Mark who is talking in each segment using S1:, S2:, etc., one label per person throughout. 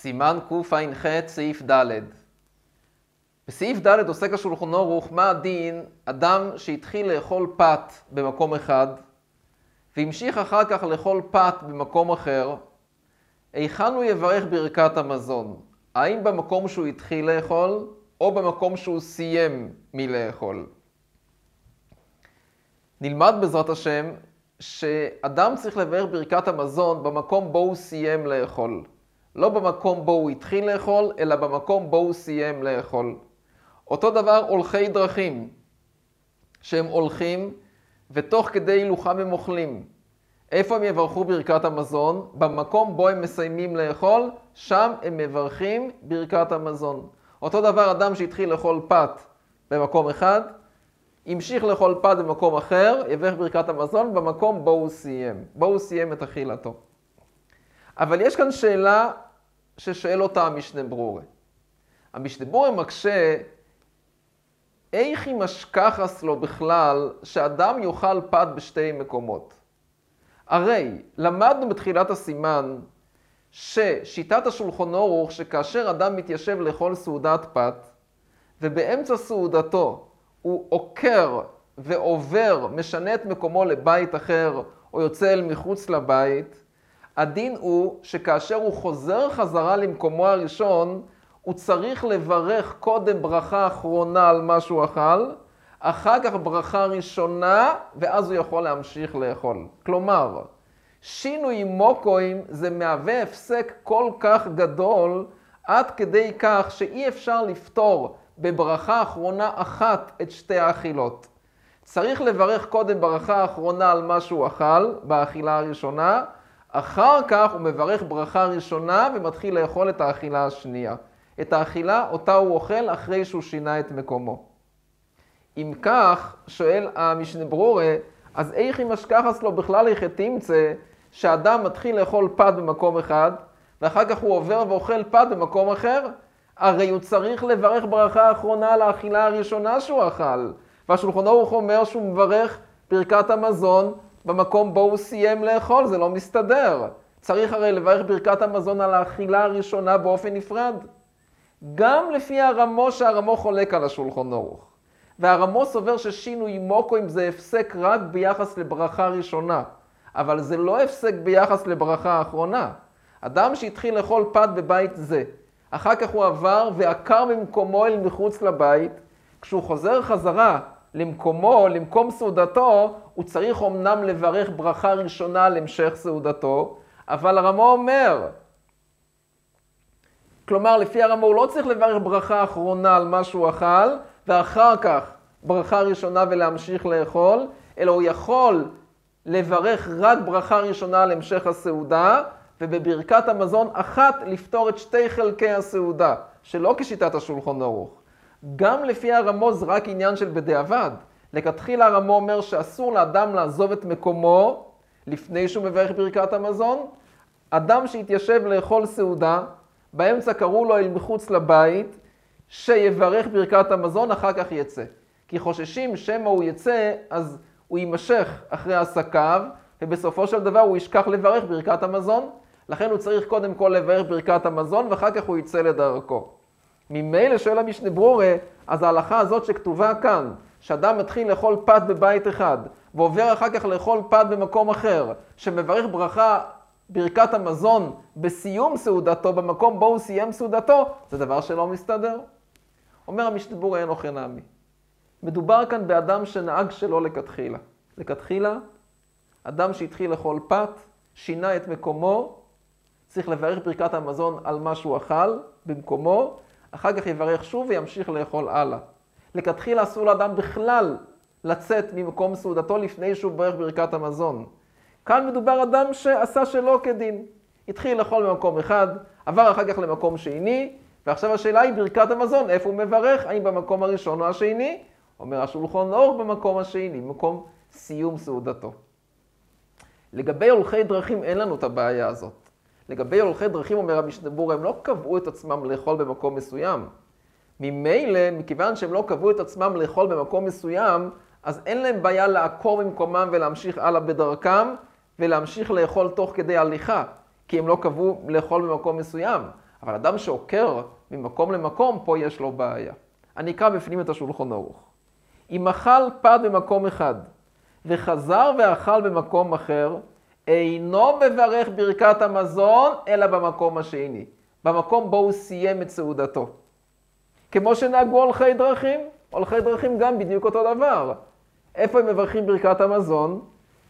S1: סימן קע"ח, סעיף ד'. בסעיף ד' עוסק השולחן ערוך מה הדין אדם שהתחיל לאכול פת במקום אחד והמשיך אחר כך לאכול פת במקום אחר, היכן הוא יברך ברכת המזון? האם במקום שהוא התחיל לאכול או במקום שהוא סיים מלאכול? נלמד בעזרת השם שאדם צריך לברך ברכת המזון במקום בו הוא סיים לאכול. לא במקום בו הוא התחיל לאכול, אלא במקום בו הוא סיים לאכול. אותו דבר הולכי דרכים, שהם הולכים ותוך כדי הילוכם הם אוכלים. איפה הם יברכו ברכת המזון? במקום בו הם מסיימים לאכול, שם הם מברכים ברכת המזון. אותו דבר אדם שהתחיל לאכול פת במקום אחד, המשיך לאכול פת במקום אחר, יברך ברכת המזון במקום בו הוא סיים, בו הוא סיים את אכילתו. אבל יש כאן שאלה ששואל אותה המשנה ברורה. המשנה ברורה מקשה, איך היא משכחס לו בכלל שאדם יאכל פת בשתי מקומות? הרי למדנו בתחילת הסימן ששיטת השולחון אורוך שכאשר אדם מתיישב לאכול סעודת פת ובאמצע סעודתו הוא עוקר ועובר, משנה את מקומו לבית אחר או יוצא אל מחוץ לבית, הדין הוא שכאשר הוא חוזר חזרה למקומו הראשון, הוא צריך לברך קודם ברכה אחרונה על מה שהוא אכל, אחר כך ברכה ראשונה, ואז הוא יכול להמשיך לאכול. כלומר, שינוי מוקוים זה מהווה הפסק כל כך גדול, עד כדי כך שאי אפשר לפתור בברכה אחרונה אחת את שתי האכילות. צריך לברך קודם ברכה אחרונה על מה שהוא אכל, באכילה הראשונה, אחר כך הוא מברך ברכה ראשונה ומתחיל לאכול את האכילה השנייה. את האכילה אותה הוא אוכל אחרי שהוא שינה את מקומו. אם כך, שואל המשנה ברורה, אז איך אם אשכחס לו בכלל איך תמצא שאדם מתחיל לאכול פת במקום אחד, ואחר כך הוא עובר ואוכל פת במקום אחר? הרי הוא צריך לברך ברכה אחרונה על האכילה הראשונה שהוא אכל. והשולחן ערוך אומר שהוא מברך ברכת המזון במקום בו הוא סיים לאכול, זה לא מסתדר. צריך הרי לברך ברכת המזון על האכילה הראשונה באופן נפרד. גם לפי הרמו שהרמו חולק על השולחון ערוך. והרמו סובר ששינוי מוקוים זה הפסק רק ביחס לברכה ראשונה, אבל זה לא הפסק ביחס לברכה אחרונה. אדם שהתחיל לאכול פת בבית זה, אחר כך הוא עבר ועקר ממקומו אל מחוץ לבית, כשהוא חוזר חזרה למקומו, למקום סעודתו, הוא צריך אמנם לברך ברכה ראשונה על המשך סעודתו, אבל הרמו אומר, כלומר, לפי הרמו הוא לא צריך לברך ברכה אחרונה על מה שהוא אכל, ואחר כך ברכה ראשונה ולהמשיך לאכול, אלא הוא יכול לברך רק ברכה ראשונה על המשך הסעודה, ובברכת המזון אחת לפתור את שתי חלקי הסעודה, שלא כשיטת השולחון ערוך. גם לפי הרמוז רק עניין של בדיעבד. לכתחילה הרמו אומר שאסור לאדם לעזוב את מקומו לפני שהוא מברך ברכת המזון. אדם שהתיישב לאכול סעודה, באמצע קראו לו אל מחוץ לבית, שיברך ברכת המזון, אחר כך יצא. כי חוששים שמא הוא יצא, אז הוא יימשך אחרי עסקיו, ובסופו של דבר הוא ישכח לברך ברכת המזון. לכן הוא צריך קודם כל לברך ברכת המזון, ואחר כך הוא יצא לדרכו. ממילא שואל המשנה ברורה, אז ההלכה הזאת שכתובה כאן, שאדם מתחיל לאכול פת בבית אחד, ועובר אחר כך לאכול פת במקום אחר, שמברך ברכה, ברכת המזון בסיום סעודתו, במקום בו הוא סיים סעודתו, זה דבר שלא מסתדר. אומר המשנה ברורה אין אוכל נעמי. מדובר כאן באדם שנהג שלא לכתחילה. לכתחילה, אדם שהתחיל לאכול פת, שינה את מקומו, צריך לברך ברכת המזון על מה שהוא אכל במקומו, אחר כך יברך שוב וימשיך לאכול הלאה. לכתחילה אסור לאדם בכלל לצאת ממקום סעודתו לפני שהוא ברך ברכת המזון. כאן מדובר אדם שעשה שלא כדין. התחיל לאכול במקום אחד, עבר אחר כך למקום שני, ועכשיו השאלה היא ברכת המזון, איפה הוא מברך? האם במקום הראשון או השני? אומר השולחון אור במקום השני, במקום סיום סעודתו. לגבי הולכי דרכים אין לנו את הבעיה הזאת. לגבי הולכי דרכים, אומר המשנה ברורה, הם לא קבעו את עצמם לאכול במקום מסוים. ממילא, מכיוון שהם לא קבעו את עצמם לאכול במקום מסוים, אז אין להם בעיה לעקור ממקומם ולהמשיך הלאה בדרכם, ולהמשיך לאכול תוך כדי הליכה, כי הם לא קבעו לאכול במקום מסוים. אבל אדם שעוקר ממקום למקום, פה יש לו בעיה. אני אקרא בפנים את השולחון ערוך. אם אכל פת במקום אחד וחזר ואכל במקום אחר, אינו מברך ברכת המזון, אלא במקום השני, במקום בו הוא סיים את סעודתו. כמו שנהגו הולכי דרכים, הולכי דרכים גם בדיוק אותו דבר. איפה הם מברכים ברכת המזון?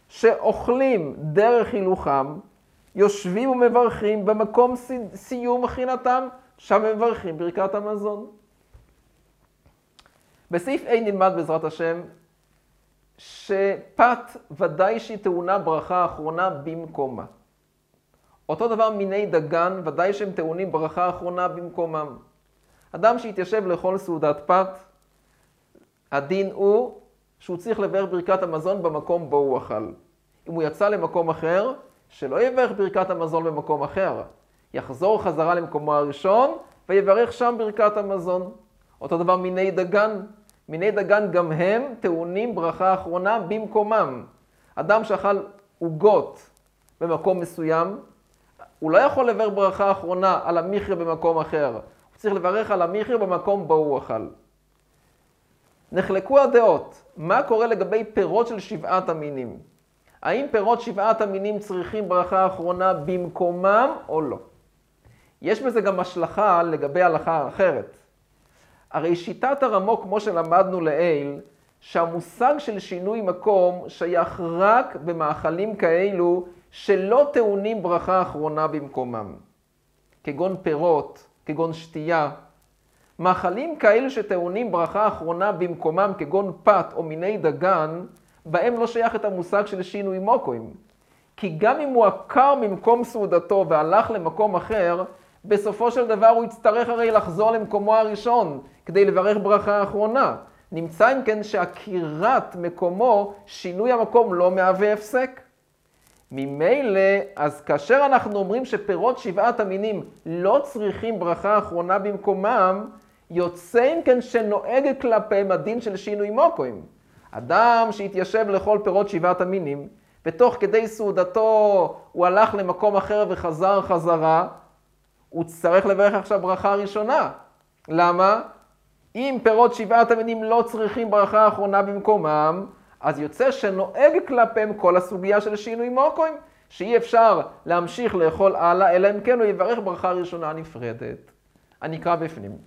S1: שאוכלים דרך הילוכם, יושבים ומברכים במקום סיום אכילתם, שם הם מברכים ברכת המזון. בסעיף A נלמד בעזרת השם שפת ודאי שהיא טעונה ברכה אחרונה במקומה. אותו דבר מיני דגן, ודאי שהם טעונים ברכה אחרונה במקומם. אדם שהתיישב לאכול סעודת פת, הדין הוא שהוא צריך לברך ברכת המזון במקום בו הוא אכל. אם הוא יצא למקום אחר, שלא יברך ברכת המזון במקום אחר. יחזור חזרה למקומו הראשון ויברך שם ברכת המזון. אותו דבר מיני דגן. מיני דגן גם הם טעונים ברכה אחרונה במקומם. אדם שאכל עוגות במקום מסוים, הוא לא יכול לברך ברכה אחרונה על המכרה במקום אחר. צריך לברך על המכרה במקום בו הוא אכל. נחלקו הדעות, מה קורה לגבי פירות של שבעת המינים? האם פירות שבעת המינים צריכים ברכה אחרונה במקומם או לא? יש בזה גם השלכה לגבי הלכה אחרת. הרי שיטת הרמו, כמו שלמדנו לעיל, שהמושג של שינוי מקום שייך רק במאכלים כאלו שלא טעונים ברכה אחרונה במקומם, כגון פירות, כגון שתייה. מאכלים כאלו שטעונים ברכה אחרונה במקומם, כגון פת או מיני דגן, בהם לא שייך את המושג של שינוי מוקוים. כי גם אם הוא עקר ממקום סעודתו והלך למקום אחר, בסופו של דבר הוא יצטרך הרי לחזור למקומו הראשון כדי לברך ברכה אחרונה. נמצא אם כן שעקירת מקומו, שינוי המקום לא מהווה הפסק. ממילא, אז כאשר אנחנו אומרים שפירות שבעת המינים לא צריכים ברכה אחרונה במקומם, יוצא אם כן שנוהג כלפיהם הדין של שינוי מוקוים. אדם שהתיישב לאכול פירות שבעת המינים, ותוך כדי סעודתו הוא הלך למקום אחר וחזר חזרה, הוא צריך לברך עכשיו ברכה ראשונה. למה? אם פירות שבעת המינים לא צריכים ברכה אחרונה במקומם, אז יוצא שנוהג כלפיהם כל הסוגיה של שינוי מוקוים, שאי אפשר להמשיך לאכול הלאה, אלא אם כן הוא יברך ברכה ראשונה נפרדת. אני אקרא בפנים.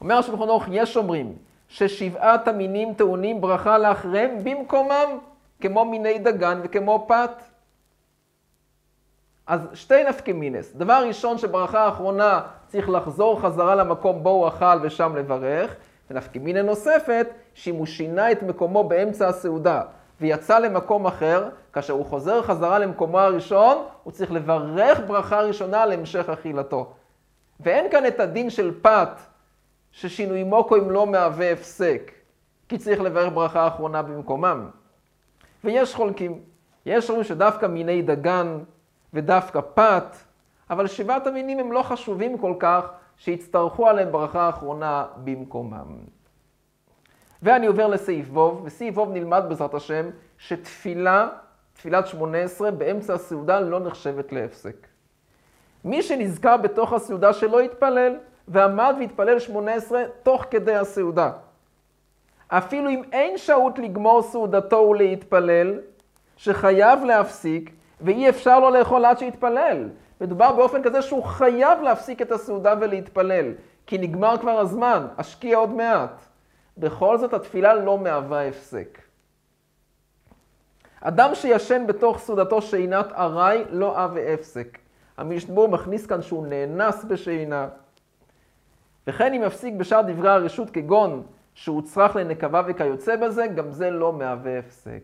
S1: אומר השולחן ערוך, יש אומרים ששבעת המינים טעונים ברכה לאחריהם במקומם, כמו מיני דגן וכמו פת. אז שתי נפקי מינס. דבר ראשון שברכה האחרונה צריך לחזור חזרה למקום בו הוא אכל ושם לברך, ונפקי מינה נוספת, שאם הוא שינה את מקומו באמצע הסעודה ויצא למקום אחר, כאשר הוא חוזר חזרה למקומו הראשון, הוא צריך לברך ברכה ראשונה להמשך אכילתו. ואין כאן את הדין של פת, ששינוי מוקוים לא מהווה הפסק, כי צריך לברך ברכה אחרונה במקומם. ויש חולקים. יש אומרים שדווקא מיני דגן ודווקא פת, אבל שבעת המינים הם לא חשובים כל כך, שיצטרכו עליהם ברכה אחרונה במקומם. ואני עובר לסעיף ווב, וסעיף ווב נלמד בעזרת השם שתפילה, תפילת שמונה עשרה, באמצע הסעודה לא נחשבת להפסק. מי שנזכר בתוך הסעודה שלא יתפלל, ועמד והתפלל שמונה עשרה תוך כדי הסעודה. אפילו אם אין שהות לגמור סעודתו ולהתפלל, שחייב להפסיק, ואי אפשר לו לאכול עד שיתפלל. מדובר באופן כזה שהוא חייב להפסיק את הסעודה ולהתפלל, כי נגמר כבר הזמן, אשקיע עוד מעט. בכל זאת התפילה לא מהווה הפסק. אדם שישן בתוך סעודתו שינת ארעי לא אב והפסק. המשבור מכניס כאן שהוא נאנס בשינה. וכן אם יפסיק בשאר דברי הרשות כגון שהוא צריך לנקבה וכיוצא בזה, גם זה לא מהווה הפסק.